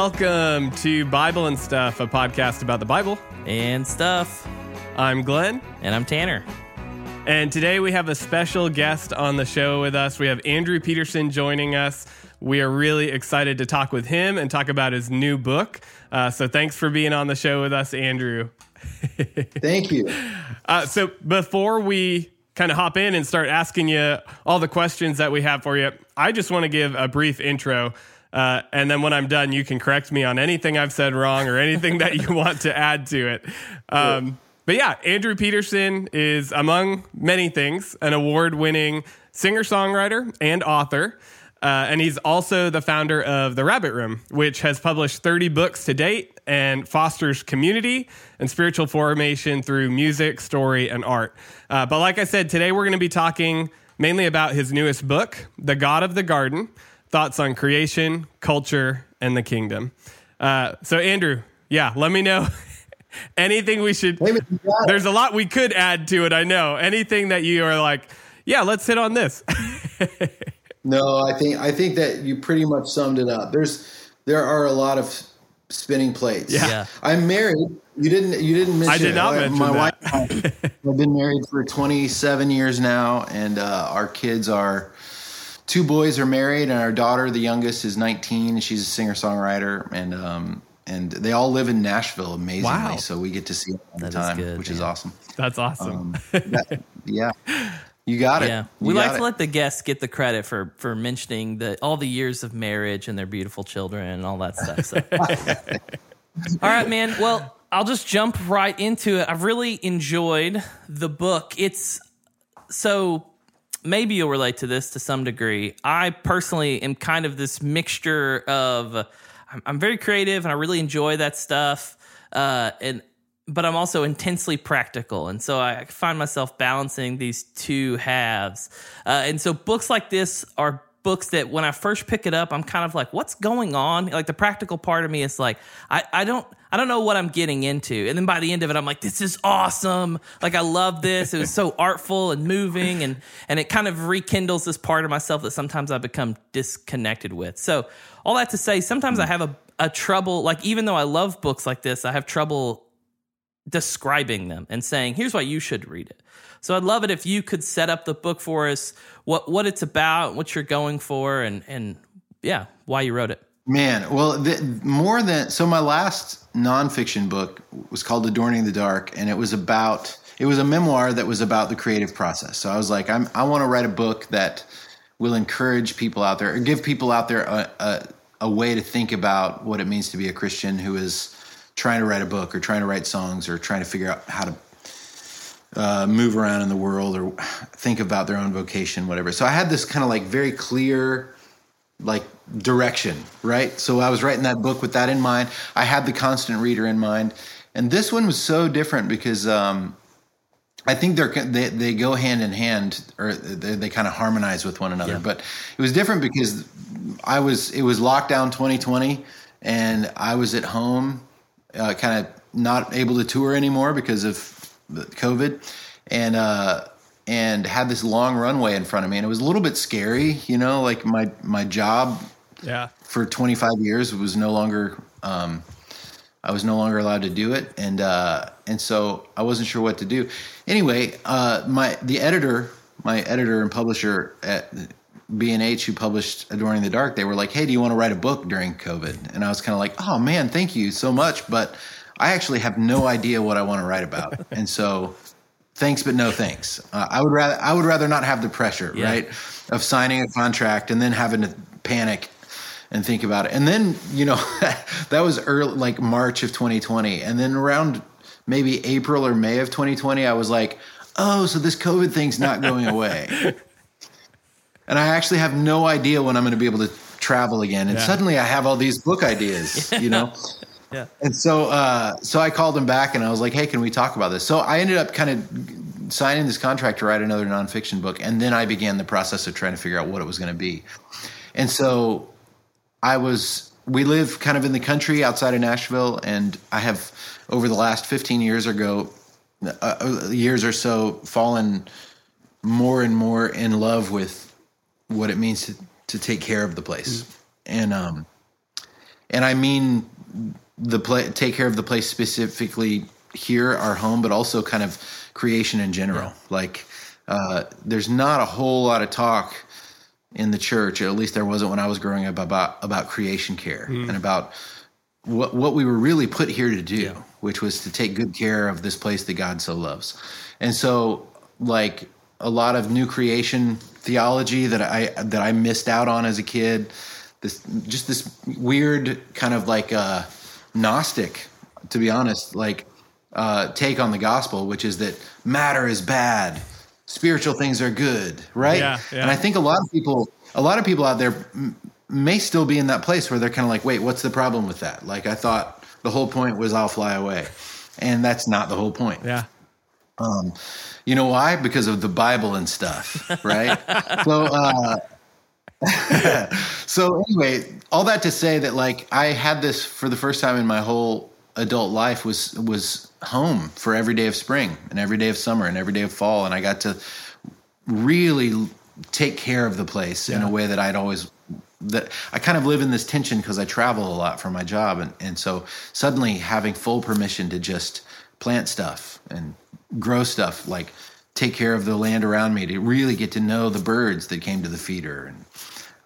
welcome to Bible and Stuff, a podcast about the Bible and stuff. I'm Glenn. And I'm Tanner. And today we have a special guest on the show with us. We have Andrew Peterson joining us. We are really excited to talk with him and talk about his new book. Uh, so thanks for being on the show with us, Andrew. Thank you. Uh, so before we kind of hop in and start asking you all the questions that we have for you, I just want to give a brief intro. Uh, and then when I'm done, you can correct me on anything I've said wrong or anything that you want to add to it. Um, but yeah, Andrew Peterson is, among many things, an award winning singer songwriter and author. Uh, and he's also the founder of The Rabbit Room, which has published 30 books to date and fosters community and spiritual formation through music, story, and art. Uh, but like I said, today we're going to be talking mainly about his newest book, The God of the Garden Thoughts on Creation, Culture, and the Kingdom. Uh, so, Andrew, yeah, let me know anything we should. There's a lot we could add to it, I know. Anything that you are like, yeah, let's hit on this. No, I think I think that you pretty much summed it up. There's there are a lot of spinning plates. Yeah. yeah. I'm married. You didn't you didn't mention I did not it. mention my that. wife I've been married for 27 years now and uh, our kids are two boys are married and our daughter the youngest is 19 and she's a singer-songwriter and um and they all live in Nashville amazingly Wow. so we get to see them all the That is time good, which is awesome. That's awesome. Um, that- yeah. You got it. Yeah, we like got to it. let the guests get the credit for for mentioning the all the years of marriage and their beautiful children and all that stuff. So. all right, man. Well, I'll just jump right into it. I've really enjoyed the book. It's so maybe you'll relate to this to some degree. I personally am kind of this mixture of I'm, very creative and I really enjoy that stuff, uh, and but I'm also intensely practical, and so I find myself balancing these two halves. Uh, and so books like this are books that when I first pick it up, I'm kind of like, what's going on? Like the practical part of me is like, I, I don't I don't know what I'm getting into. And then by the end of it, I'm like, this is awesome. Like I love this. It was so artful and moving and and it kind of rekindles this part of myself that sometimes I become disconnected with. So all that to say, sometimes I hmm. have a, a trouble, like even though I love books like this, I have trouble describing them and saying, here's why you should read it. So I'd love it if you could set up the book for us, what what it's about, what you're going for, and and yeah, why you wrote it. Man, well, the, more than so, my last nonfiction book was called "Adorning the Dark," and it was about it was a memoir that was about the creative process. So I was like, I'm, I want to write a book that will encourage people out there, or give people out there a, a, a way to think about what it means to be a Christian who is trying to write a book, or trying to write songs, or trying to figure out how to uh, move around in the world, or think about their own vocation, whatever. So I had this kind of like very clear like direction, right? So I was writing that book with that in mind. I had the constant reader in mind, and this one was so different because um, I think they're they they go hand in hand, or they, they kind of harmonize with one another. Yeah. But it was different because I was it was lockdown 2020, and I was at home, uh, kind of not able to tour anymore because of COVID, and. uh and had this long runway in front of me and it was a little bit scary you know like my my job yeah. for 25 years was no longer um, I was no longer allowed to do it, and uh, and so I wasn't sure what to do. Anyway, uh, my the editor, my editor and publisher at B and H, who published "Adorning the Dark," they were like, "Hey, do you want to write a book during COVID?" And I was kind of like, "Oh man, thank you so much," but I actually have no idea what I want to write about, and so thanks but no thanks. Uh, I would rather I would rather not have the pressure, Yeah. right, of signing a contract and then having to panic and think about it. And then, you know, that was early like March of 2020. And then around maybe April or May of 2020, I was like, "Oh, so this COVID thing's not going away." and I actually have no idea when I'm going to be able to travel again. And Yeah. suddenly I have all these book ideas, you know. Yeah. And so, uh, so I called him back and I was like, "Hey, can we talk about this?" So I ended up kind of signing this contract to write another nonfiction book, and then I began the process of trying to figure out what it was going to be. And so, I was. We live kind of in the country outside of Nashville, and I have over the last 15 years or go, uh, uh, years or so, fallen more and more in love with what it means to, to take care of the place. And um, and I mean the play, take care of the place specifically here, our home, but also kind of creation in general. Like, uh, there's not a whole lot of talk in the church, at least there wasn't when I was growing up, about about creation care and about what what we were really put here to do, which was to take good care of this place that God so loves. And so, like a lot of new creation theology that I that I missed out on as a kid, this just this weird kind of like uh, Gnostic, to be honest, like uh, take on the gospel, which is that matter is bad, spiritual things are good, right? Yeah, yeah. And I think a lot of people, a lot of people out there m- may still be in that place where they're kind of like, wait, what's the problem with that? Like I thought the whole point was I'll fly away, and that's not the whole point. Yeah. Um, you know why? Because of the Bible and stuff, right? so, uh, so anyway, all that to say that like I had this for the first time in my whole adult life was was home for every day of spring and every day of summer and every day of fall, and I got to really take care of the place in a way that I'd always that I kind of live in this tension because I travel a lot for my job. And, and so suddenly having full permission to just plant stuff and grow stuff like take care of the land around me to really get to know the birds that came to the feeder and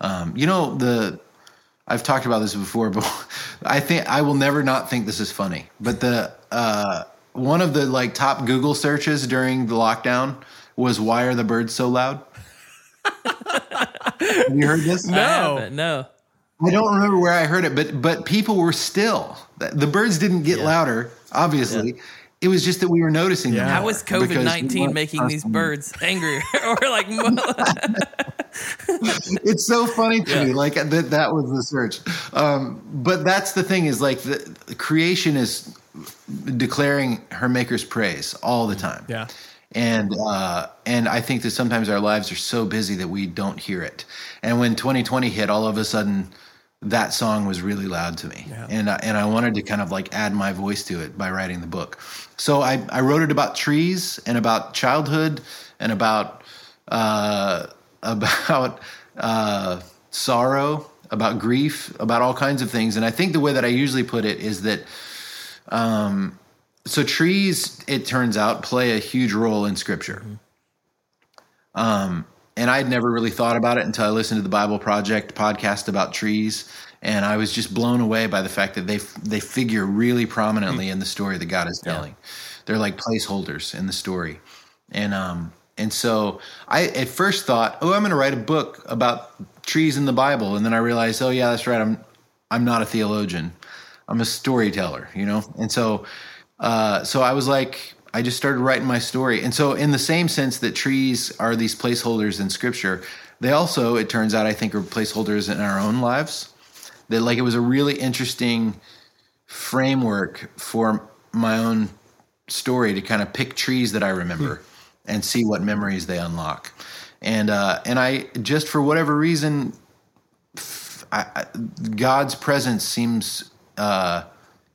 um, you know the I've talked about this before but I think I will never not think this is funny but the uh, one of the like top Google searches during the lockdown was why are the birds so loud have you heard this No. haven't, no. I don't remember where I heard it, but but people were still. The birds didn't get louder. Obviously, it was just that we were noticing them. Yeah. How more is because we COVID nineteen making these birds angrier or like? It's so funny to me. Like that that was the search. Um, but that's the thing is like the, the creation is declaring her maker's praise all the time. Yeah. and uh, and I think that sometimes our lives are so busy that we don't hear it. And when 2020 hit, all of a sudden, that song was really loud to me, Yeah. and I, and I wanted to kind of like add my voice to it by writing the book. So I I wrote it about trees and about childhood and about uh, about uh, sorrow, about grief, about all kinds of things. And I think the way that I usually put it is that um, so trees it turns out play a huge role in scripture um, and i'd never really thought about it until i listened to the bible project podcast about trees. And i was just blown away by the fact that they they figure really prominently in the story that god is telling. They're like placeholders in the story. And um and so i at first thought oh i'm going to write a book about trees in the bible. And then i realized oh yeah that's right. I'm i'm not a theologian. I'm a storyteller you know? And so uh, so I was like, I just started writing my story. And so, in the same sense that trees are these placeholders in scripture, they also, it turns out, I think, are placeholders in our own lives. That, like, it was a really interesting framework for my own story to kind of pick trees that I remember and see what memories they unlock. And, uh, and I just, for whatever reason, I, I, God's presence seems, uh,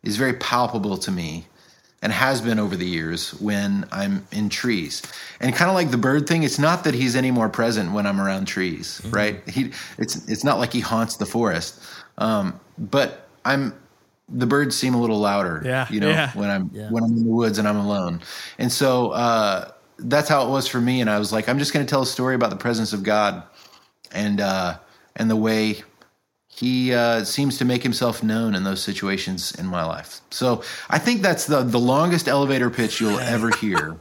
is very palpable to me and has been over the years when I'm in trees. And kind of like the bird thing, it's not that he's any more present when I'm around trees, right? He it's it's not like he haunts the forest. Um, but I'm the birds seem a little louder, Yeah, you know, yeah. when I'm when I'm in the woods and I'm alone. And so uh, that's how it was for me. And I was like, I'm just going to tell a story about the presence of God and uh, and the way he uh, seems to make himself known in those situations in my life. So I think that's the the longest elevator pitch you'll ever hear.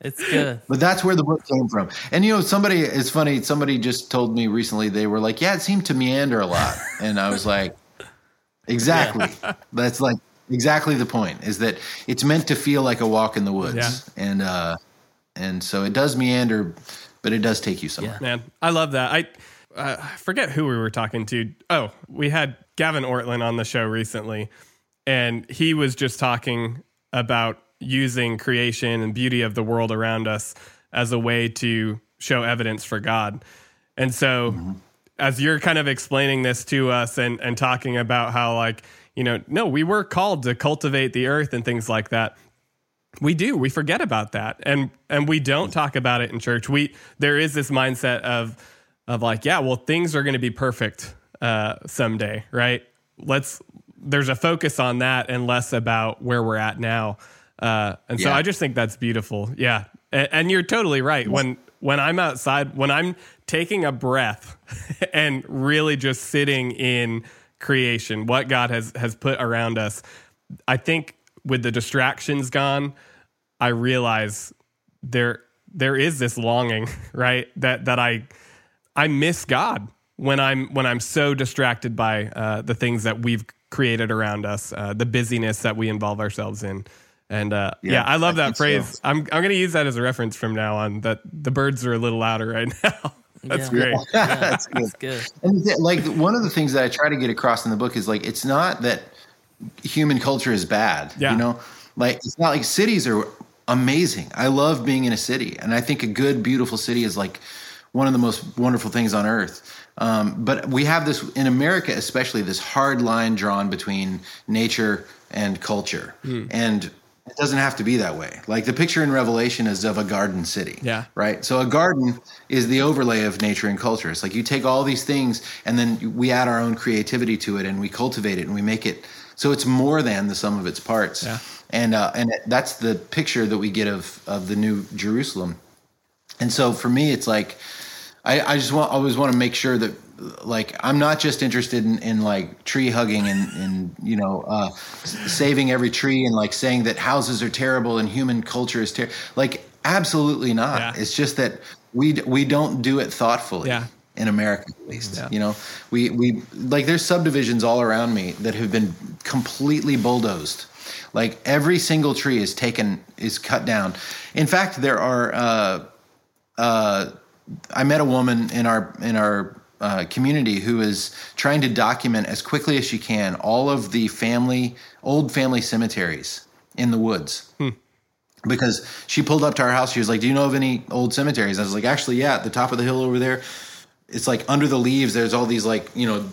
It's good. But that's where the book came from. And you know, somebody it's funny. Somebody just told me recently they were like, "Yeah, it seemed to meander a lot," and I was like, "Exactly. That's like exactly the point. Is that it's meant to feel like a walk in the woods, Yeah. and uh, and so it does meander, but it does take you somewhere. Man, I love that. I uh, I forget who we were talking to. Oh, we had Gavin Ortlund on the show recently, and he was just talking about using creation and beauty of the world around us as a way to show evidence for God. And so, as you're kind of explaining this to us and and talking about how like you know, no, we were called to cultivate the earth and things like that we do we forget about that and and we don't talk about it in church we there is this mindset of of like yeah well things are going to be perfect uh someday right let's there's a focus on that and less about where we're at now. Uh, and so Yeah. I just think that's beautiful. Yeah, and, and you're totally right. When when I'm outside, when I'm taking a breath and really just sitting in creation, what God has has put around us, I think with the distractions gone, I realize there there is this longing, right? That that I I miss God when I'm when I'm so distracted by uh, the things that we've created around us, uh, the busyness that we involve ourselves in. And uh, yeah, Yeah, I love I that think so. phrase. I'm I'm going to use that as a reference from now on. That the birds are a little louder right now. That's Yeah. great. That's good. That's good. And th- like one of the things that I try to get across in the book is like it's not that human culture is bad. Yeah. You know, like it's not like cities are amazing. I love being in a city, and I think a good, beautiful city is like one of the most wonderful things on earth. Um, but we have this in America, especially this hard line drawn between nature and culture, Hmm. and it doesn't have to be that way. Like the picture in Revelation is of a garden city. Yeah. Right. So a garden is the overlay of nature and culture. It's like you take all these things and then we add our own creativity to it and we cultivate it and we make it so it's more than the sum of its parts. Yeah. And uh, and that's the picture that we get of of the new Jerusalem. And so for me, it's like I, I just want always want to make sure that like I'm not just interested in, in like tree hugging and, and you know uh, saving every tree and like saying that houses are terrible and human culture is terrible. Like absolutely not. Yeah. It's just that we we don't do it thoughtfully. Yeah. In America, at least, Yeah. you know, we we like there's subdivisions all around me that have been completely bulldozed. Like every single tree is taken is cut down. In fact, there are. Uh, uh, I met a woman in our in our uh, community who is trying to document as quickly as she can all of the family old family cemeteries in the woods. Because she pulled up to our house, she was like, "Do you know of any old cemeteries?" I was like, "Actually, yeah, at the top of the hill over there." It's like under the leaves. There's all these like you know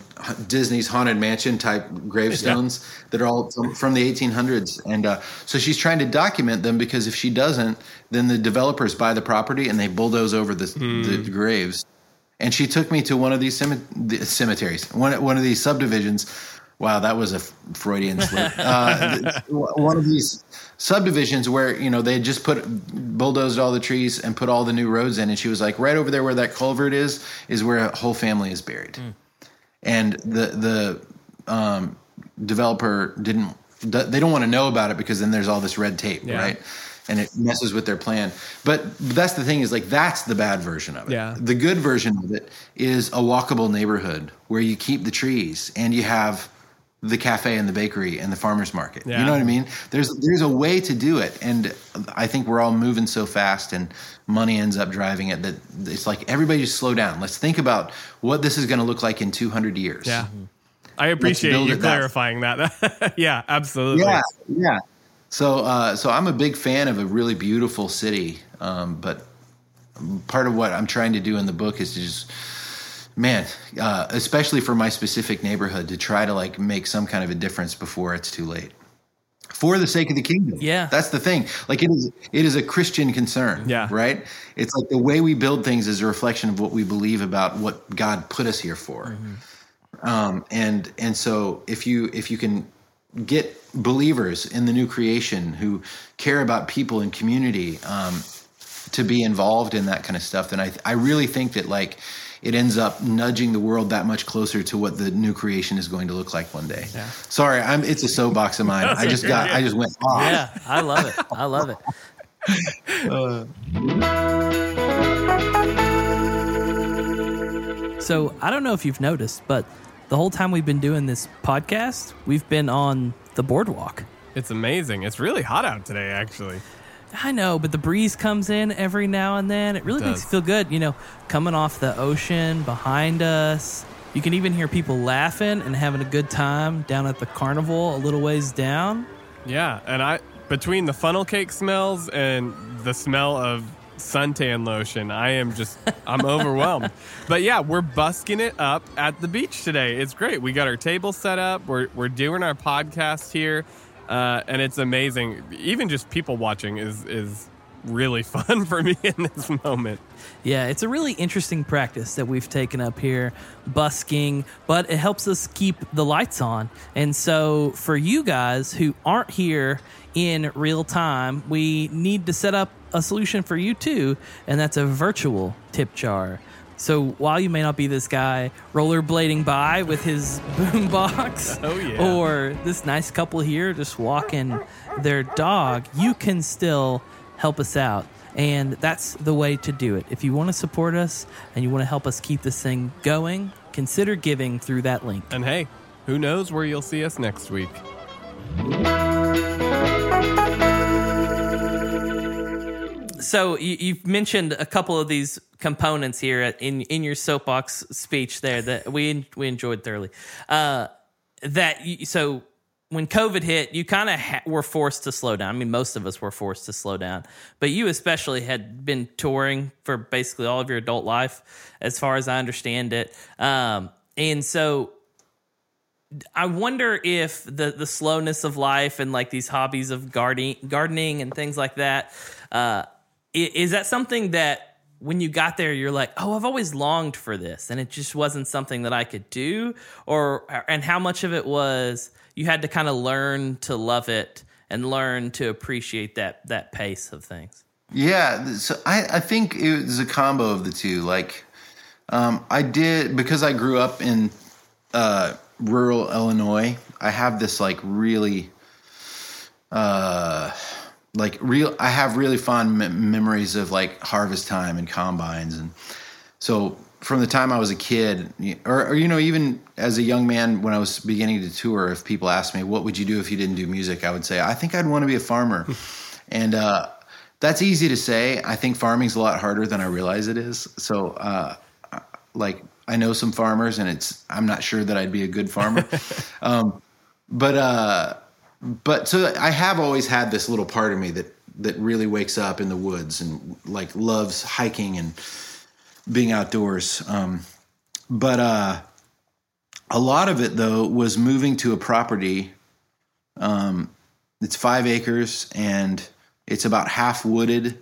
Disney's haunted mansion type gravestones that are all from- the 1800s, and uh, so she's trying to document them because if she doesn't, then the developers buy the property and they bulldoze over the, the graves. And she took me to one of these cem- the cemeteries, one one of these subdivisions. Wow, that was a Freudian slip. Uh, one of these subdivisions where you know they had just put bulldozed all the trees and put all the new roads in, and she was like, right over there where that culvert is, is where a whole family is buried. And the the um, developer didn't. They don't want to know about it because then there's all this red tape, Yeah. right? And it messes with their plan. But that's the thing is like that's the bad version of it. Yeah. The good version of it is a walkable neighborhood where you keep the trees and you have the cafe and the bakery and the farmers market. Yeah. You know what I mean? There's there's a way to do it, and I think we're all moving so fast, and money ends up driving it. That it's like everybody just slow down. Let's think about what this is going to look like in 200 years. Yeah. I appreciate you it that- clarifying that. yeah, absolutely. yeah, yeah. So, uh, so I'm a big fan of a really beautiful city, um, but part of what I'm trying to do in the book is to just, man, uh, especially for my specific neighborhood, to try to like make some kind of a difference before it's too late. For the sake of the kingdom, Yeah. that's the thing. Like it is, it is a Christian concern, Yeah. right? It's like the way we build things is a reflection of what we believe about what God put us here for um, and and so if you if you can get believers in the new creation who care about people and community um, to be involved in that kind of stuff, then I I really think that like it ends up nudging the world that much closer to what the new creation is going to look like one day. Yeah. Sorry, I'm it's a soapbox of mine. I just got yeah. I just went off. Yeah, I love it. I love it. Uh. So I don't know if you've noticed, but the whole time we've been doing this podcast, we've been on the boardwalk. It's amazing. It's really hot out today, actually. I know, but the breeze comes in every now and then. It really makes you feel good. You know, coming off the ocean behind us. You can even hear people laughing and having a good time down at the carnival a little ways down. Yeah, and I between the funnel cake smells and the smell of suntan lotion, I am just I'm overwhelmed. But yeah, we're busking it up at the beach today. It's great. We got our table set up. We're we're doing our podcast here, uh, and it's amazing. Even just people watching is is really fun for me in this moment. Yeah, it's a really interesting practice that we've taken up here, busking, but it helps us keep the lights on. And so, for you guys who aren't here in real time, we need to set up a solution for you too, and that's a virtual tip jar. So while you may not be this guy rollerblading by with his boombox, Oh, yeah. or this nice couple here just walking their dog, you can still help us out. And that's the way to do it. If you want to support us and you want to help us keep this thing going, consider giving through that link. And hey, who knows where you'll see us next week? So you, you've mentioned a couple of these components here in in your soapbox speech there that we we enjoyed thoroughly. Uh, that you, so when COVID hit, you kind of ha- were forced to slow down. I mean, most of us were forced to slow down, but you especially had been touring for basically all of your adult life, as far as I understand it. Um, and so I wonder if the the slowness of life and like these hobbies of gardening, gardening and things like that, uh, is that something that when you got there you're like, oh, I've always longed for this, and it just wasn't something that I could do, or and how much of it was you had to kind of learn to love it and learn to appreciate that that pace of things. Yeah, so I, I think it was a combo of the two. Like, um, I did because I grew up in uh, rural Illinois. I have this like really, uh, like real. I have really fond me- memories of like harvest time and combines, and so from the time I was a kid, or, or you know, even as a young man when I was beginning to tour, if people asked me what would you do if you didn't do music, I would say I think I'd want to be a farmer, and uh, that's easy to say. I think farming's a lot harder than I realize it is. So, uh, like, I know some farmers, and it's I'm not sure that I'd be a good farmer. um, but uh, but so I have always had this little part of me that that really wakes up in the woods and like loves hiking and being outdoors. Um, but uh, a lot of it though was moving to a property. Um, it's five acres and it's about half wooded.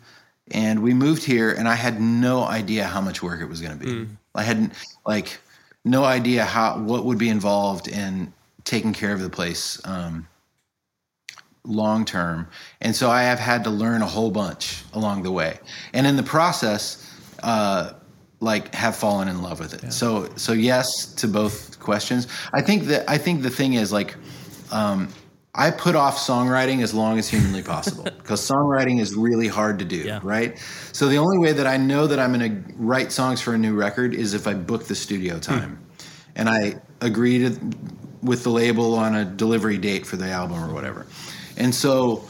And we moved here, and I had no idea how much work it was going to be. I hadn't like no idea how what would be involved in taking care of the place um, long term. And so I have had to learn a whole bunch along the way, and in the process, uh, like have fallen in love with it. So so yes to both questions. I think that I think the thing is like. Um, I put off songwriting as long as humanly possible because songwriting is really hard to do, Yeah. right? So the only way that I know that I'm going to write songs for a new record is if I book the studio time, and I agree to, with the label on a delivery date for the album or whatever. And so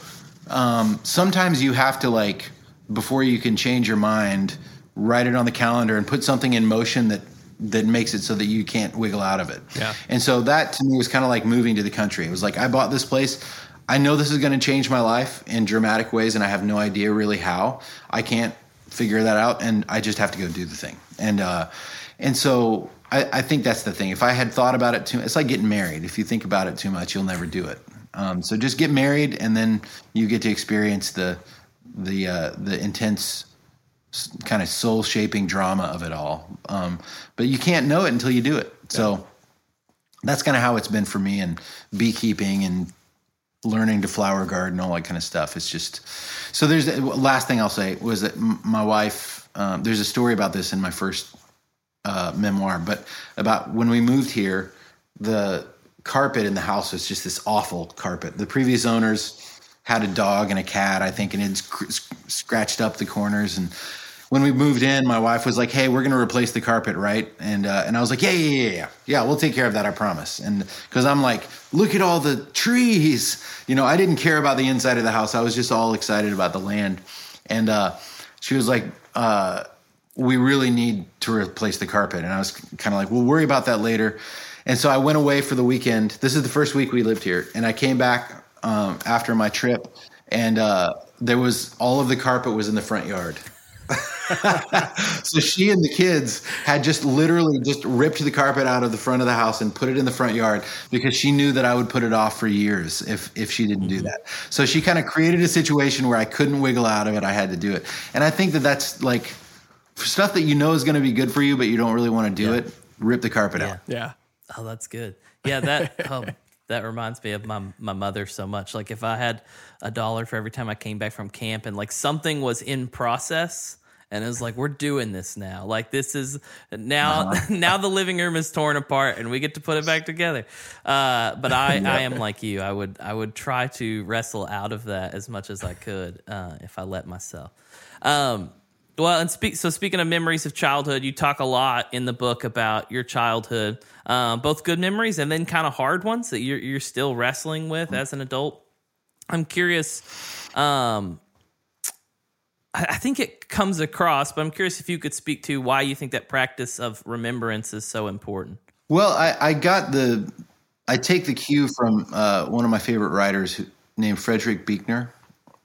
um, sometimes you have to like before you can change your mind, write it on the calendar and put something in motion that that makes it so that you can't wiggle out of it. Yeah. And so that to me was kind of like moving to the country. It was like I bought this place. I know this is going to change my life in dramatic ways, and I have no idea really how. I can't figure that out, and I just have to go do the thing. And uh, and so I, I think that's the thing. If I had thought about it too, it's like getting married. If you think about it too much, you'll never do it. Um, so just get married, and then you get to experience the the uh, the intense kind of soul shaping drama of it all. Um, but you can't know it until you do it. So that's kind of how it's been for me and beekeeping and learning to flower garden, all that kind of stuff. It's just so. There's last thing I'll say was that my wife. Um, there's a story about this in my first uh, memoir, but about when we moved here, the carpet in the house was just this awful carpet. The previous owners had a dog and a cat, I think, and it sc- sc- scratched up the corners. And when we moved in, my wife was like, "Hey, we're going to replace the carpet, right?" And uh, and I was like, "Yeah, yeah, yeah, yeah, yeah. We'll take care of that, I promise." And because I'm like, "Look at all the trees," you know, I didn't care about the inside of the house. I was just all excited about the land. And uh, she was like, uh, "We really need to replace the carpet," and I was kind of like, "We'll worry about that later." And so I went away for the weekend. This is the first week we lived here, and I came back um, after my trip, and uh, there was all of the carpet was in the front yard. so she and the kids had just literally just ripped the carpet out of the front of the house and put it in the front yard because she knew that I would put it off for years if if she didn't do that. So she kind of created a situation where I couldn't wiggle out of it. I had to do it. And I think that that's like stuff that you know is going to be good for you, but you don't really want to do it. Rip the carpet Yeah. out. Yeah. Oh, that's good. Yeah, that um, that reminds me of my my mother so much. Like if I had a dollar for every time I came back from camp and like something was in process and it was like we're doing this now. Like this is now now the living room is torn apart and we get to put it back together. Uh, but I I am like you. I would I would try to wrestle out of that as much as I could uh, if I let myself. Um, well, and speak. So speaking of memories of childhood, you talk a lot in the book about your childhood, um, both good memories and then kind of hard ones that you're you're still wrestling with as an adult. I'm curious. Um, I, I think it comes across, but I'm curious if you could speak to why you think that practice of remembrance is so important. Well, I, I got the, I take the cue from uh, one of my favorite writers who, named Frederick Buechner,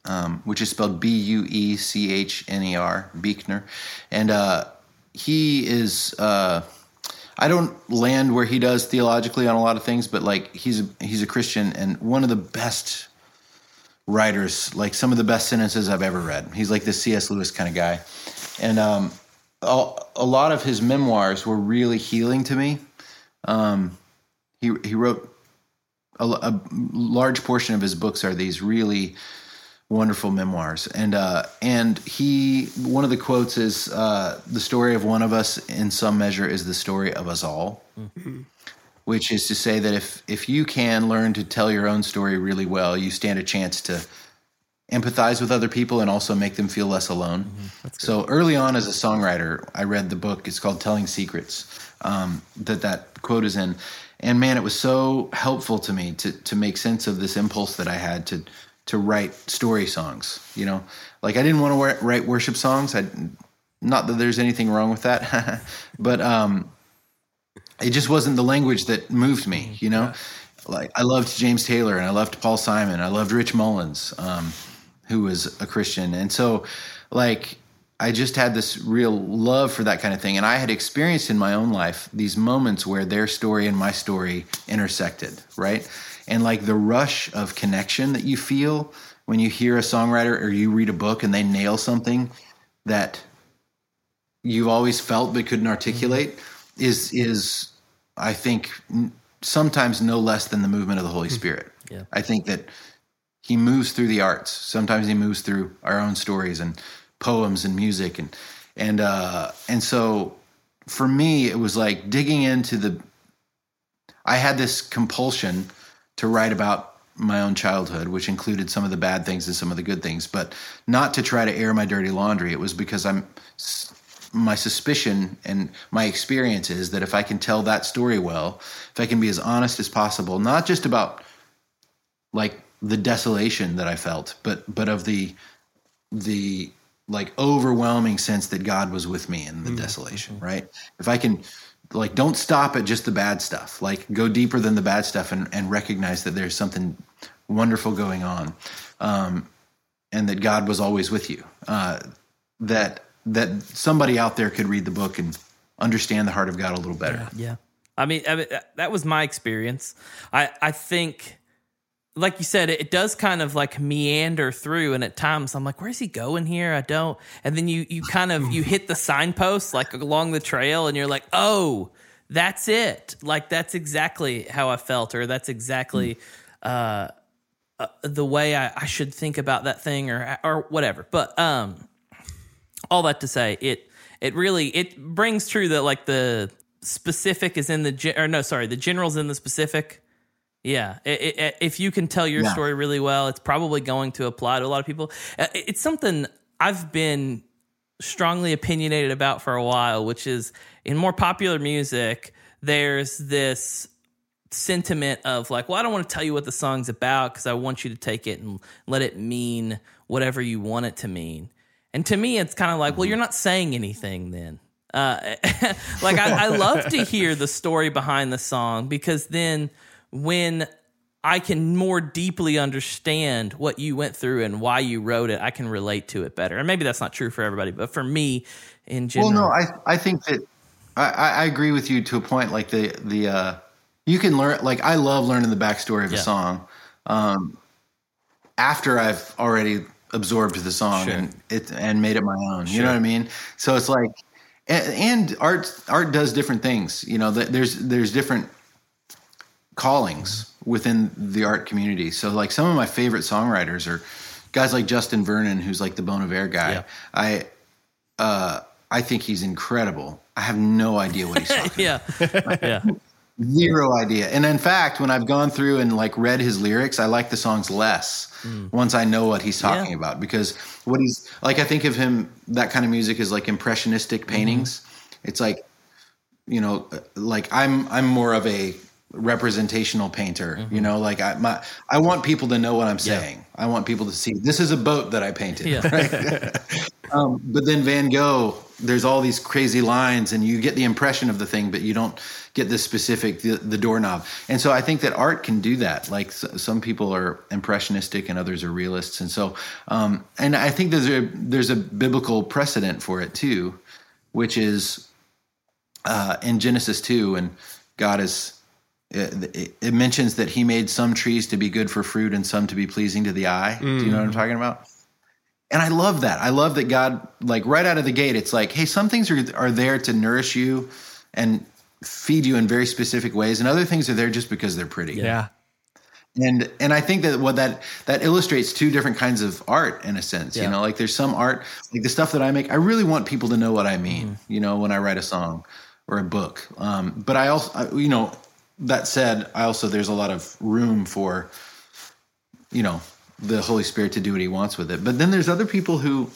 um, which is spelled B U E C H N E R, Buechner. And uh, he is, uh, I don't land where he does theologically on a lot of things, but like he's a, he's a Christian and one of the best writers, like some of the best sentences I've ever read. He's like the C.S. Lewis kind of guy. And um, a, a lot of his memoirs were really healing to me. Um, he he wrote a, a large portion of his books are these really wonderful memoirs, and uh, and he one of the quotes is uh, the story of one of us in some measure is the story of us all, which is to say that if if you can learn to tell your own story really well, you stand a chance to empathize with other people and also make them feel less alone. So early on as a songwriter, I read the book. It's called Telling Secrets. Um, that that quote is in, and man, it was so helpful to me to to make sense of this impulse that I had to to write story songs. You know, like I didn't want to write worship songs. I not that there's anything wrong with that, but um, it just wasn't the language that moved me. You know, like I loved James Taylor and I loved Paul Simon. I loved Rich Mullins, um, who was a Christian, and so like I just had this real love for that kind of thing. And I had experienced in my own life these moments where their story and my story intersected, right? And like the rush of connection that you feel when you hear a songwriter or you read a book and they nail something that you've always felt but couldn't articulate mm-hmm. is is I think sometimes no less than the movement of the Holy hmm. Spirit. Yeah. I think that he moves through the arts. Sometimes he moves through our own stories and poems and music and and uh and so for me it was like digging into the I had this compulsion to write about my own childhood which included some of the bad things and some of the good things but not to try to air my dirty laundry. It was because I'm my suspicion and my experience is that if I can tell that story well if I can be as honest as possible not just about like the desolation that I felt but but of the the like overwhelming sense that God was with me in the desolation, right? If I can like don't stop at just the bad stuff, like go deeper than the bad stuff and, and recognize that there's something wonderful going on. Um, and that God was always with you. Uh, that that somebody out there could read the book and understand the heart of God a little better. Yeah. I mean, I mean that was my experience. I, I think, like you said, it, does kind of like meander through, and at times I'm like, "Where's he going here?" I don't. And then you you kind of you hit the signpost like along the trail, and you're like, "Oh, that's it." Like that's exactly how I felt, or that's exactly uh, uh, the way I, I should think about that thing, or or whatever. But um, all that to say, it it really it brings true that like the specific is in the or no, sorry, the general's in the specific. Yeah, it, it, if you can tell your Yeah. story really well, it's probably going to apply to a lot of people. Uh, It's something I've been strongly opinionated about for a while, which is in more popular music, there's this sentiment of like, well, I don't want to tell you what the song's about because I want you to take it and let it mean whatever you want it to mean. And to me, it's kind of like, well, you're not saying anything then. Uh, like I, I love to hear the story behind the song because then when I can more deeply understand what you went through and why you wrote it. I can relate to it better. And maybe that's not true for everybody, but for me in general. Well, no, I I think that I, I agree with you to a point. Like the the uh, you can learn. Like I love learning the backstory of Yeah. a song. Um, after I've already absorbed the song Sure. and it and made it my own. You know what I mean? So it's like, and, and art art does different things. You know, there's there's different callings within the art community. So like some of my favorite songwriters are guys like Justin Vernon, who's like the Bon Iver guy. Yeah. I uh, I think he's incredible. I have no idea what he's talking. yeah. yeah. Zero idea. And in fact, when I've gone through and like read his lyrics, I like the songs less once I know what he's talking Yeah. about because what he's like I think of him that kind of music is like impressionistic paintings. It's like you know like I'm I'm more of a representational painter, you know, like I my I want people to know what I'm Yeah. saying. I want people to see this is a boat that I painted. Yeah. Right? um, but then Van Gogh, there's all these crazy lines, and you get the impression of the thing, but you don't get the specific the, the doorknob. And so I think that art can do that. Like s- some people are impressionistic, and others are realists. And so, um, and I think there's a there's a biblical precedent for it too, which is uh, in Genesis two, and God is. It, mentions that he made some trees to be good for fruit and some to be pleasing to the eye. Do you know what I'm talking about? And I love that. I love that God, like right out of the gate, it's like, hey, some things are are there to nourish you and feed you in very specific ways, and other things are there just because they're pretty. Yeah. And and I think that what that that illustrates two different kinds of art in a sense. Yeah. You know, like there's some art, like the stuff that I make, I really want people to know what I mean. You know, when I write a song or a book. Um, but I also, I, you know, that said, I also there's a lot of room for, you know, the Holy Spirit to do what He wants with it. But then there's other people who,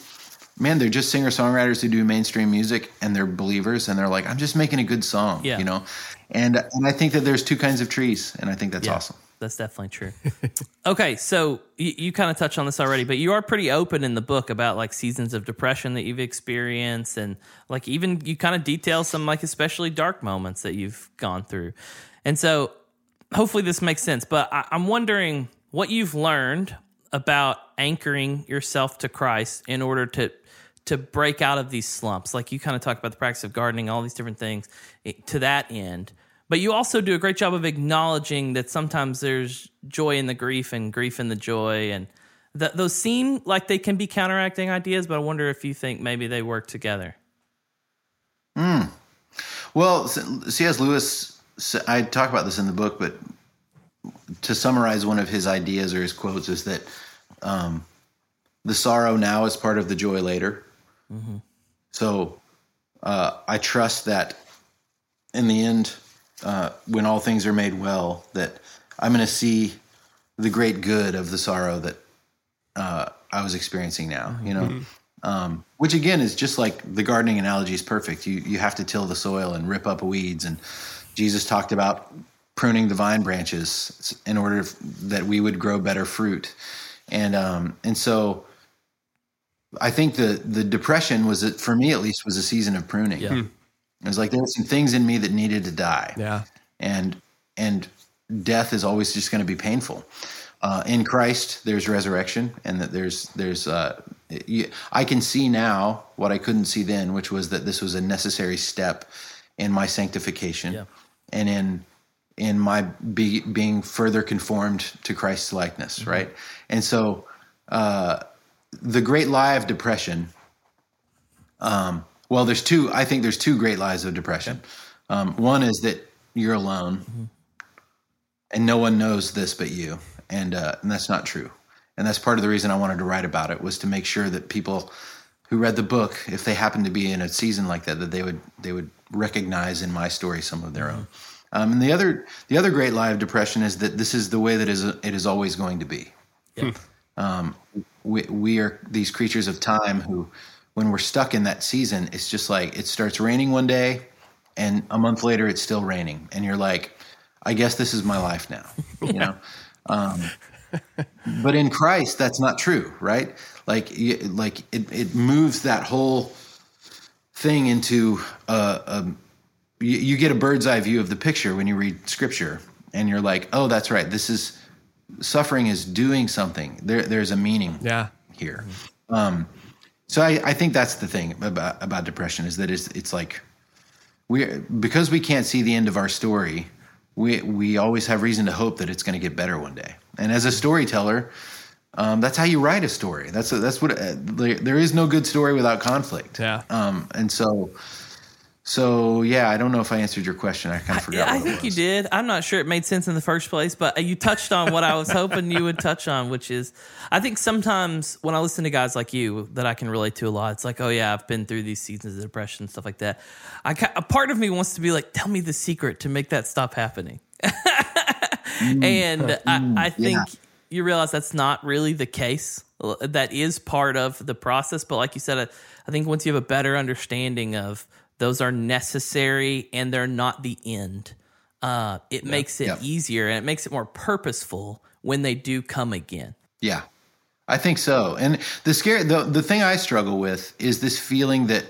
man, they're just singer songwriters who do mainstream music and they're believers and they're like, I'm just making a good song. Yeah. You know, and and I think that there's two kinds of trees, and I think that's Yeah. awesome. That's definitely true. okay, so you, you kind of touched on this already, but you are pretty open in the book about like seasons of depression that you've experienced, and like even you kind of detail some like especially dark moments that you've gone through. And so hopefully this makes sense, but I, I'm wondering what you've learned about anchoring yourself to Christ in order to to break out of these slumps. Like you kind of talked about the practice of gardening, all these different things eh, to that end. But you also do a great job of acknowledging that sometimes there's joy in the grief and grief in the joy, and th- those seem like they can be counteracting ideas. But I wonder if you think maybe they work together. Well, C.S. Lewis, I talk about this in the book, but to summarize one of his ideas or his quotes is that um, the sorrow now is part of the joy later. So uh, I trust that in the end, uh, when all things are made well, that I'm going to see the great good of the sorrow that uh, I was experiencing now. You know, um, which again is just like the gardening analogy is perfect. You you have to till the soil and rip up weeds, and Jesus talked about pruning the vine branches in order that we would grow better fruit, and um, and so. I think the the depression was for me at least was a season of pruning. Yeah. It was like there were some things in me that needed to die Yeah. and and death is always just going to be painful. Uh, in Christ, there's resurrection, and that there's there's uh, I can see now what I couldn't see then, which was that this was a necessary step in my sanctification Yeah. And in in my be, being further conformed to Christ's likeness, right? And so, uh, the great lie of depression. Um, well, there's two. I think there's two great lies of depression. Um, one is that you're alone, and no one knows this but you, and uh, and that's not true. And that's part of the reason I wanted to write about it was to make sure that people who read the book, if they happen to be in a season like that, that they would they would recognize in my story some of their own. Um, and the other the other great lie of depression is that this is the way that is it is always going to be. Yeah. Um, we, we are these creatures of time who, when we're stuck in that season, it's just like it starts raining one day, and a month later it's still raining, and you're like, I guess this is my life now, you know. Um, but in Christ, that's not true, right? Like, like it, it moves that whole thing into a, a you, you get a bird's eye view of the picture when you read Scripture, and you're like, oh, that's right. This is suffering is doing something. There, there's a meaning Yeah. here. Um, so I, I think that's the thing about about depression is that it's it's like we because we can't see the end of our story. We we always have reason to hope that it's going to get better one day. And as a storyteller, um, that's how you write a story. That's that's what uh, there, there is no good story without conflict. Yeah. Um, and so so yeah, I don't know if I answered your question. I kind of forgot. Yeah, I what it think you was. did. I'm not sure it made sense in the first place, but you touched on what I was hoping you would touch on, which is I think sometimes when I listen to guys like you that I can relate to a lot, it's like, oh yeah, I've been through these seasons of depression, and stuff like that. I ca- a part of me wants to be like, tell me the secret to make that stop happening. and I, I think yeah. You realize that's not really the case. That is part of the process, but like you said, I, I think once you have a better understanding of those are necessary and they're not the end, uh, it makes it yeah. easier and it makes it more purposeful when they do come again. Yeah, I think so. And the scare, the the thing I struggle with is this feeling that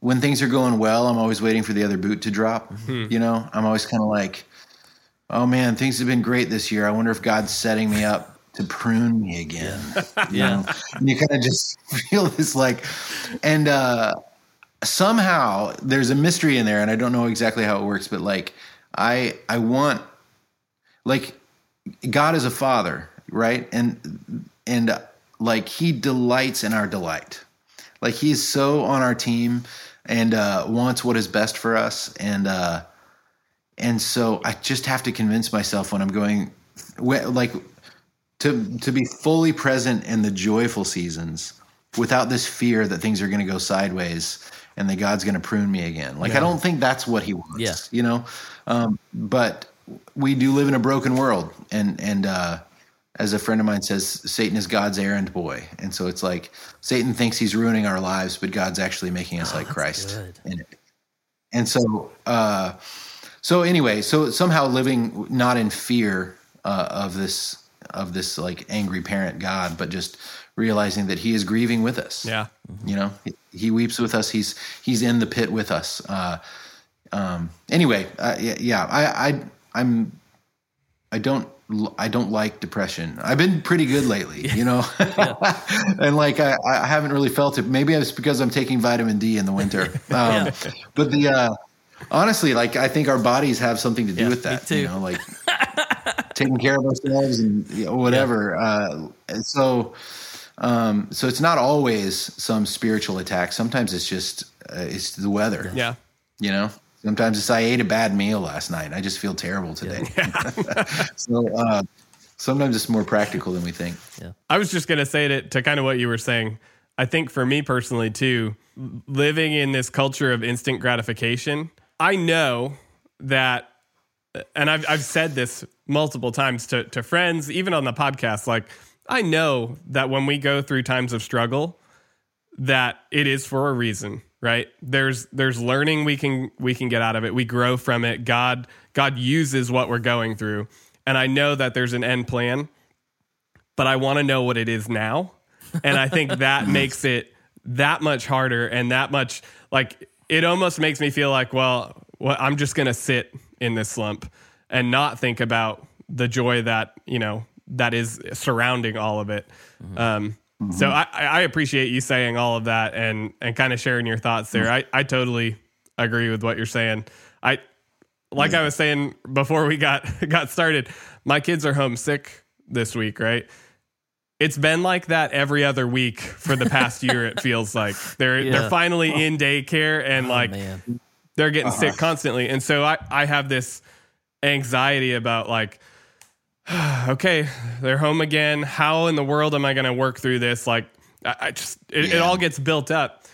when things are going well, I'm always waiting for the other boot to drop. You know, I'm always kind of like, oh man, things have been great this year. I wonder if God's setting me up to prune me again. You Yeah. know? and you kind of just feel this like, and uh, somehow there's a mystery in there, and I don't know exactly how it works, but like, I I want like God is a father, right? And and uh, like he delights in our delight. Like he's so on our team and uh, wants what is best for us. And uh, and so I just have to convince myself when I'm going, like, to to be fully present in the joyful seasons without this fear that things are going to go sideways and that God's going to prune me again. Like I don't think that's what He wants. Yeah. You know, um, but we do live in a broken world, and and uh, as a friend of mine says, Satan is God's errand boy, and so it's like Satan thinks he's ruining our lives, but God's actually making us like Christ in it. And so, uh, so anyway, so somehow living not in fear uh, of this of this like angry parent God, but just realizing that He is grieving with us. Yeah. You know, he, he weeps with us. He's he's in the pit with us. Uh, um, anyway, uh, yeah, yeah, I, I I'm I don't I don't like depression. I've been pretty good lately, you know, and like I, I haven't really felt it. Maybe it's because I'm taking vitamin D in the winter. Um, But the uh, honestly, like I think our bodies have something to do Yeah, with me that. too. You know, like taking care of ourselves and you know, whatever. Uh, and so. Um, so it's not always some spiritual attack. Sometimes it's just uh, it's the weather. Yeah. You know, sometimes it's I ate a bad meal last night. I just feel terrible today. so uh, sometimes it's more practical than we think. Yeah. I was just going to say to, to kind of what you were saying. I think for me personally, too, living in this culture of instant gratification, I know that, and I've, I've said this multiple times to, to friends, even on the podcast, like, I know that when we go through times of struggle, that it is for a reason right? There's there's learning we can we can get out of it. We grow from it. God god uses what we're going through. And i know that there's an end plan but i want to know what it is now. And i think that makes it that much harder and that much like it almost makes me feel like well, well i'm just going to sit in this slump and not think about the joy that you know that is surrounding all of it mm-hmm. um so mm-hmm. I, I appreciate you saying all of that and and kind of sharing your thoughts there. Mm. I, I totally agree with what you're saying. I like mm. I was saying before we got got started, my kids are homesick this week, right? It's been like that every other week for the past year, it feels like. They're Yeah. they're finally in daycare and Oh, like man. they're getting sick uh-huh. constantly. And so I, I have this anxiety about like, okay, they're home again. How in the world am I going to work through this? Like, I, I just, it, it all gets built up.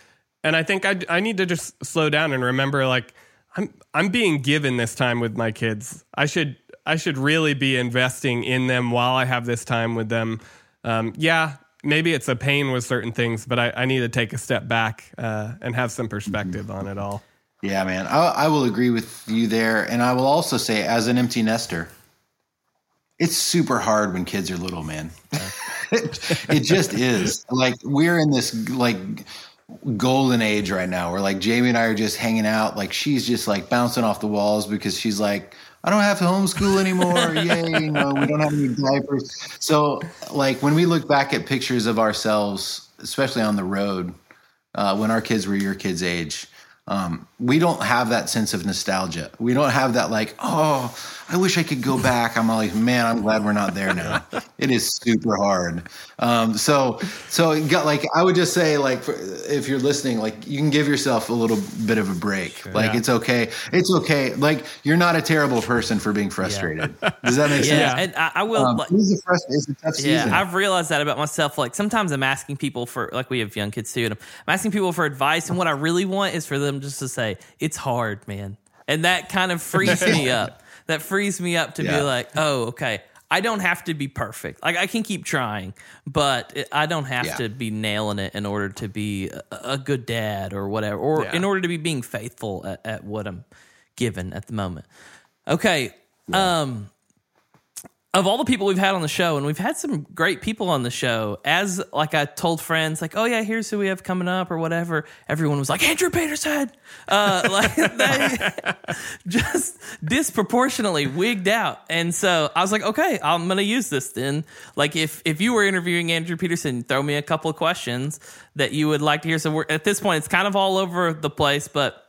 And I think I, I need to just slow down and remember like, I'm, I'm being given this time with my kids. I should, I should really be investing in them while I have this time with them. Um, yeah, maybe it's a pain with certain things, but I, I need to take a step back uh, and have some perspective on it all. Yeah, man, I, I will agree with you there, and I will also say, as an empty nester, it's super hard when kids are little, man. it just is. Like we're in this like golden age right now where like Jamie and I are just hanging out. Like she's just like bouncing off the walls because she's like, I don't have to homeschool anymore. Yay. You know, we don't have any diapers. So like when we look back at pictures of ourselves, especially on the road, uh, when our kids were your kids' age, um, we don't have that sense of nostalgia. We don't have that like, oh, I wish I could go back. I'm like, man, I'm glad we're not there now. it is super hard. Um, so, so got like, I would just say like, for, if you're listening, like you can give yourself a little bit of a break. Sure. Like yeah. it's okay. It's okay. Like you're not a terrible person for being frustrated. Yeah. Does that make yeah. sense? Yeah, and I, I will. Um, like, it's, a it's a tough yeah, season. I've realized that about myself. Like sometimes I'm asking people for, like we have young kids too, and I'm asking people for advice. And what I really want is for them just to say, it's hard, man. And that kind of frees me up that frees me up to yeah. be like, oh, okay. I don't have to be perfect. Like I can keep trying, but it, I don't have yeah. to be nailing it in order to be a, a good dad or whatever, or yeah. in order to be being faithful at, at, what I'm given at the moment. Okay. Um, of all the people we've had on the show, and we've had some great people on the show, as like I told friends, like, oh yeah, here's who we have coming up or whatever. Everyone was like, Andrew Peterson, uh, like they just disproportionately wigged out. And so I was like, okay, I'm gonna use this then. Like if if you were interviewing Andrew Peterson, throw me a couple of questions that you would like to hear. So at this point, it's kind of all over the place, but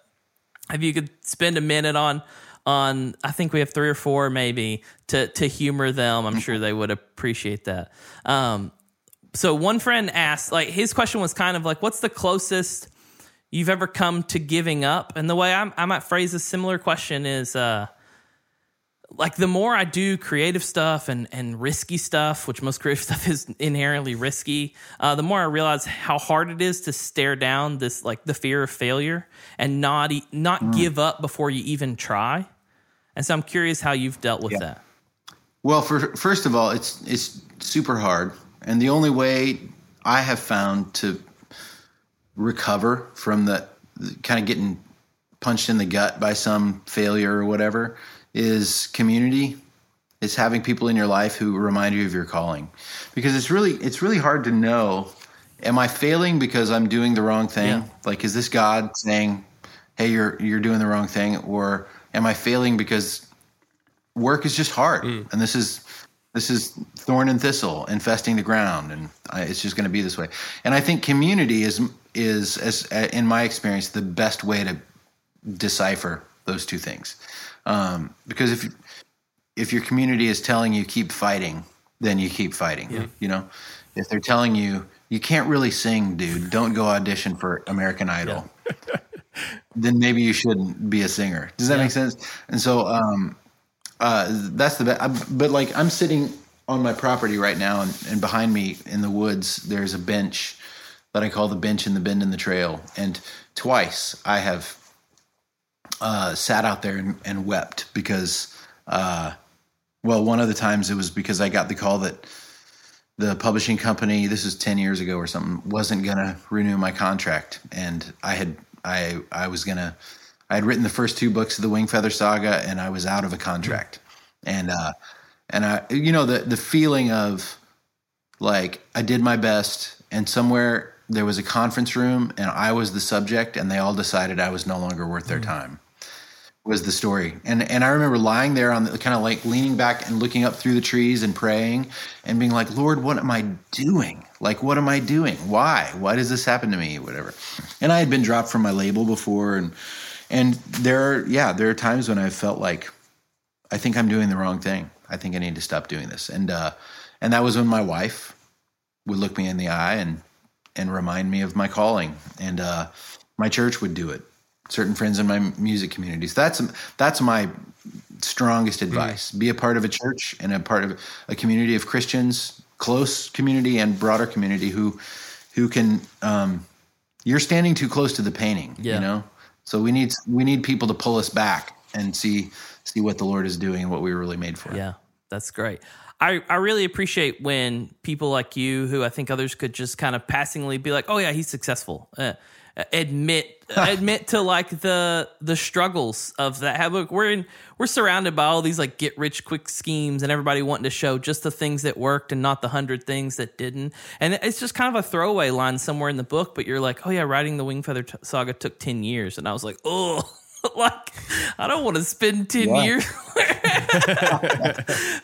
if you could spend a minute on on I think we have three or four maybe to to humor them. I'm sure they would appreciate that. Um, so one friend asked, like his question was kind of like, "What's the closest you've ever come to giving up?" And the way I'm, i might phrase a similar question is, uh, like the more I do creative stuff and and risky stuff, which most creative stuff is inherently risky, uh, the more I realize how hard it is to stare down this like the fear of failure and not not mm. give up before you even try. And so I'm curious how you've dealt with yeah. that. Well, for, first of all, it's it's super hard, and the only way I have found to recover from the, the kind of getting punched in the gut by some failure or whatever is community. Is having people in your life who remind you of your calling, because it's really it's really hard to know. Am I failing because I'm doing the wrong thing? Yeah. Like, is this God saying, "Hey, you're you're doing the wrong thing," or am I failing because work is just hard, mm. and this is this is thorn and thistle infesting the ground, and I, it's just going to be this way. And I think community is is as in my experience the best way to decipher those two things, um, because if if your community is telling you keep fighting, then you keep fighting. Yeah. You know, if they're telling you you can't really sing, dude, don't go audition for American Idol. Yeah. then maybe you shouldn't be a singer. Does that yeah. make sense? And so um, uh, that's the best. But like I'm sitting on my property right now, and, and, behind me in the woods, there's a bench that I call the bench in the bend in the trail. And twice I have uh, sat out there and, and wept because, uh, well, one of the times it was because I got the call that the publishing company, this is 10 years ago or something, wasn't going to renew my contract. And I had I I was gonna I had written the first two books of the Wingfeather Saga, and I was out of a contract, and uh, and I you know the the feeling of like I did my best, and somewhere there was a conference room, and I was the subject, and they all decided I was no longer worth their mm. time was the story. And and I remember lying there on the kind of like leaning back and looking up through the trees and praying and being like, Lord, what am I doing? Like, what am I doing? Why? Why does this happen to me? Whatever. And I had been dropped from my label before, and and there, are, yeah, there are times when I felt like I think I'm doing the wrong thing. I think I need to stop doing this. And uh, and that was when my wife would look me in the eye and and remind me of my calling. And uh, my church would do it certain friends in my music communities. That's that's my strongest mm. advice. Mm. Be a part of a church and a part of a community of Christians, close community and broader community who who can um, you're standing too close to the painting, yeah. you know? So we need we need people to pull us back and see see what the Lord is doing and what we were really made for. Yeah. That's great. I, I really appreciate when people like you, who I think others could just kind of passingly be like, "Oh yeah, he's successful," uh, admit admit to like the the struggles of that. Have look, we're in we're surrounded by all these like get rich quick schemes, and everybody wanting to show just the things that worked and not the hundred things that didn't. And it's just kind of a throwaway line somewhere in the book, but you're like, "Oh yeah, writing the Wingfeather t- saga took ten years," and I was like, "Oh." like I don't want to spend 10 Yeah. years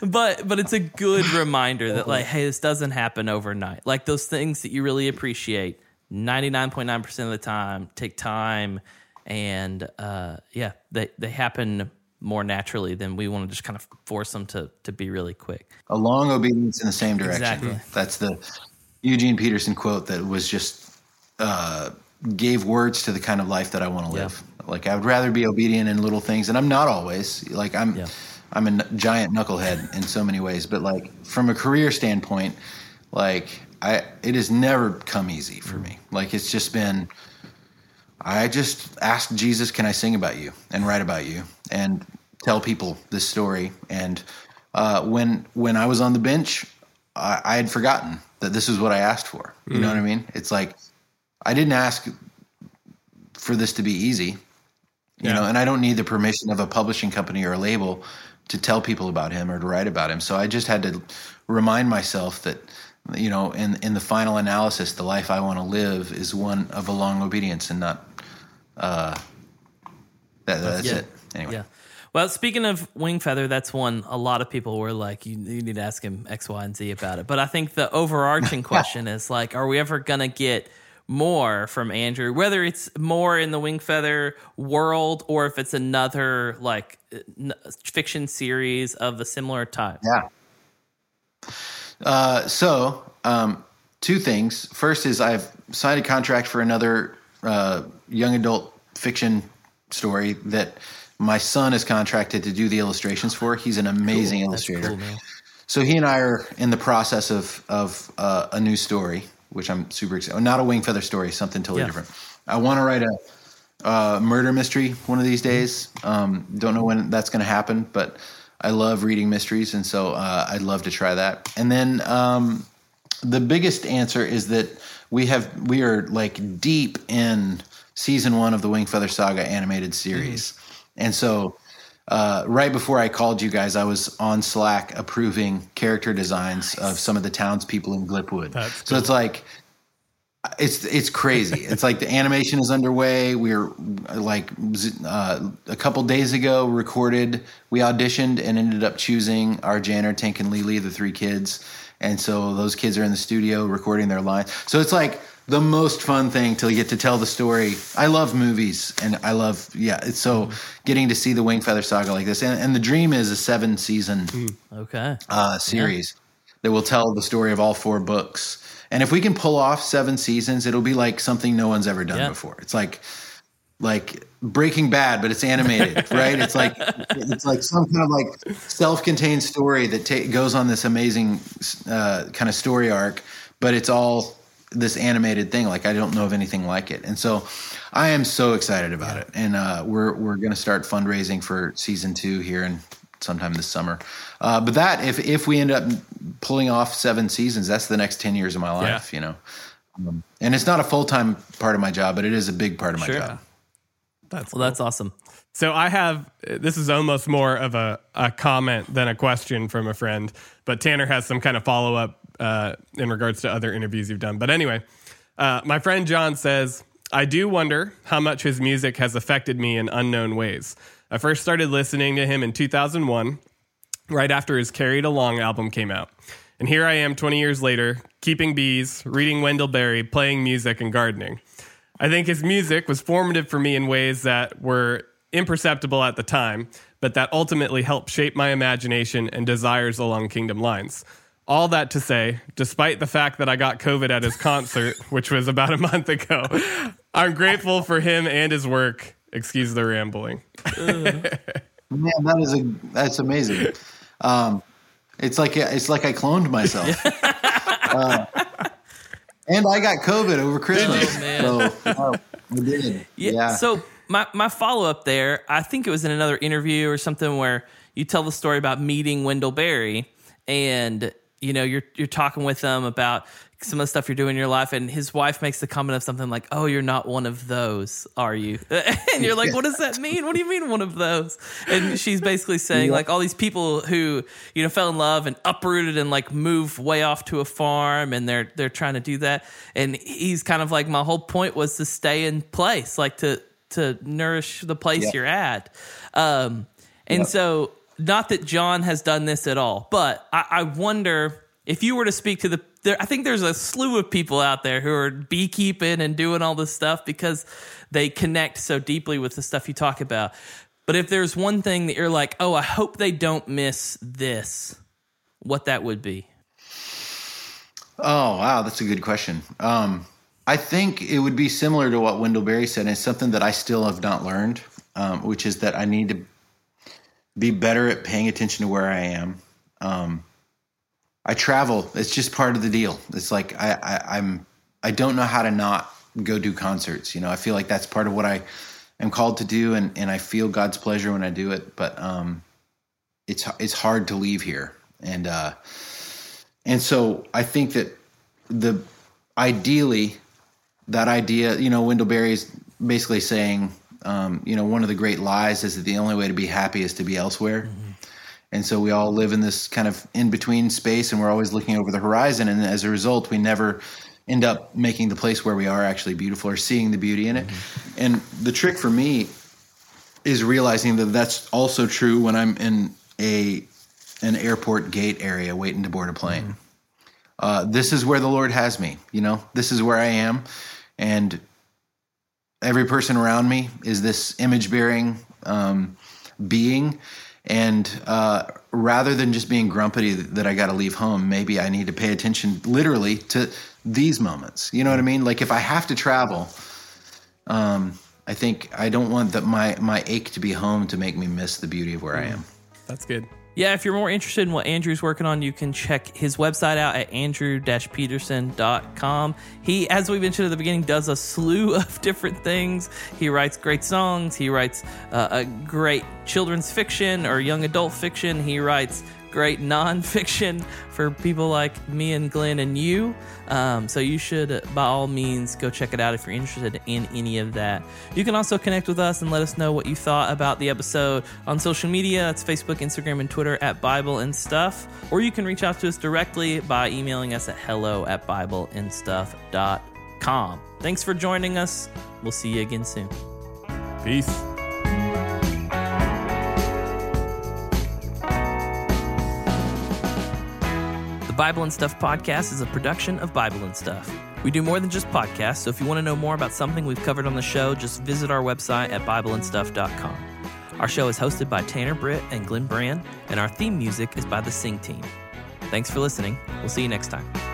but but it's a good reminder that like hey this doesn't happen overnight like those things that you really appreciate 99.9% of the time take time and uh yeah they they happen more naturally than we want to just kind of force them to to be really quick a long obedience in the same direction. Exactly. That's the Eugene Peterson quote that was just uh, gave words to the kind of life that I want to live. Like I would rather be obedient in little things, and I'm not always. Like I'm, Yeah. I'm a giant knucklehead in so many ways. But like from a career standpoint, like I, it has never come easy for me. Like it's just been. I just asked Jesus, "Can I sing about you and write about you and tell people this story?" And uh, when when I was on the bench, I, I had forgotten that this is what I asked for. You know what I mean? It's like I didn't ask for this to be easy, you Yeah. know, and I don't need the permission of a publishing company or a label to tell people about him or to write about him. So I just had to remind myself that, you know, in in the final analysis, the life I want to live is one of a long obedience and not. Uh, that, that's Yeah. it. Anyway. yeah well speaking of Wingfeather that's one a lot of people were like you, you need to ask him x y and z about it but i think the overarching question is like are we ever gonna get more from andrew whether it's more in the Wingfeather world or if it's another like n- fiction series of a similar type Yeah. Uh, so, um, two things. First is I've signed a contract for another uh, young adult fiction story that my son is contracted to do the illustrations for. He's an amazing illustrator. Cool, man. So he and I are in the process of of uh, a new story, which I'm super excited. Not a Wingfeather story, something totally Yeah. different. I want to write a uh, murder mystery one of these days. Um, don't know when that's going to happen, but I love reading mysteries, and so uh, I'd love to try that. And then um, the biggest answer is that we have we are like deep in season one of the Wingfeather Saga animated series, and so uh, right before I called you guys, I was on Slack approving character designs of some of the townspeople in Glipwood. That's so it's like it's it's crazy. it's like the animation is underway. We're like uh, a couple days ago recorded. We auditioned and ended up choosing our Janner, Tank, and Leeli, the three kids. And so those kids are in the studio recording their lines. So it's like the most fun thing to get to tell the story. I love movies, and I love yeah. It's so getting to see the Wingfeather Saga like this, and, and the dream is a seven season okay uh, series that will tell the story of all four books. And if we can pull off seven seasons, it'll be like something no one's ever done Yeah. before. It's like like Breaking Bad, but it's animated, right? It's like it's like some kind of like self-contained story that ta- goes on this amazing uh, kind of story arc, but it's all this animated thing. Like I don't know of anything like it, and so I am so excited about it. And uh, we're we're going to start fundraising for season two here in sometime this summer. Uh, but that if if we end up pulling off seven seasons, that's the next ten years of my life. You know, um, and it's not a full time part of my job, but it is a big part of my Sure. job. That's well that's awesome So I have this is almost more of a, a comment than a question from a friend, but Tanner has some kind of follow up uh, in regards to other interviews you've done. But anyway, uh, my friend John says, I do wonder how much his music has affected me in unknown ways. I first started listening to him in 2001, right after his Carried Along album came out. And here I am 20 years later, keeping bees, reading Wendell Berry, playing music, and gardening. I think his music was formative for me in ways that were imperceptible at the time, but that ultimately helped shape my imagination and desires along Kingdom lines. All that to say, despite the fact that I got COVID at his concert, which was about a month ago, I'm grateful for him and his work. Excuse the rambling. Man, that is a that's amazing. Um, it's like it's like I cloned myself. Uh, and I got COVID over Christmas. you? Man. So, oh, I did. Yeah. Yeah. So my my follow up there, I think it was in another interview or something where you tell the story about meeting Wendell Berry, and you know you're you're talking with them about some of the stuff you're doing in your life and his wife makes the comment of something like oh you're not one of those are you and you're like what does that mean what do you mean one of those and she's basically saying Yeah. like all these people who you know fell in love and uprooted and like moved way off to a farm and they're they're trying to do that and he's kind of like my whole point was to stay in place like to to nourish the place Yeah. you're at um and Yeah. so not that John has done this at all, but I, I wonder if you were to speak to the. There, I think there's a slew of people out there who are beekeeping and doing all this stuff because they connect so deeply with the stuff you talk about. But if there's one thing that you're like, oh, I hope they don't miss this, what that would be. Oh wow, that's a good question. Um, I think it would be similar to what Wendell Berry said. and It's something that I still have not learned, um, which is that I need to be better at paying attention to where I am. Um, I travel; it's just part of the deal. It's like I, I, I'm I don't know how to not go do concerts. You know, I feel like that's part of what I am called to do, and and I feel God's pleasure when I do it. But um, it's it's hard to leave here, and uh, and so I think that the ideally that idea, you know, Wendell Berry is basically saying, um, you know, one of the great lies is that the only way to be happy is to be elsewhere. And so we all live in this kind of in between space and we're always looking over the horizon. And as a result, we never end up making the place where we are actually beautiful or seeing the beauty in it. And the trick for me is realizing that that's also true when I'm in a an airport gate area waiting to board a plane. Uh, this is where the Lord has me. You know, this is where I am, and every person around me is this image bearing um, being. And uh, rather than just being grumpy that I got to leave home, maybe I need to pay attention literally to these moments. You know what I mean? Like if I have to travel, um, I think I don't want that my my ache to be home to make me miss the beauty of where I am. That's good. Yeah, if you're more interested in what Andrew's working on, you can check his website out at andrew-peterson.com. He, as we mentioned at the beginning, does a slew of different things. He writes great songs. He writes uh, a great children's fiction or young adult fiction. He writes great nonfiction for people like me and Glenn and you. Um, so you should, by all means, go check it out if you're interested in any of that. You can also connect with us and let us know what you thought about the episode on social media. It's Facebook, Instagram, and Twitter at Bible and Stuff. Or you can reach out to us directly by emailing us at hello at bibleandstuff.com. Thanks for joining us. We'll see you again soon. Peace. Bible and Stuff podcast is a production of Bible and Stuff. We do more than just podcasts, so if you want to know more about something we've covered on the show, just visit our website at BibleandStuff.com. Our show is hosted by Tanner Britt and Glenn Brand, and our theme music is by the Sing Team. Thanks for listening. We'll see you next time.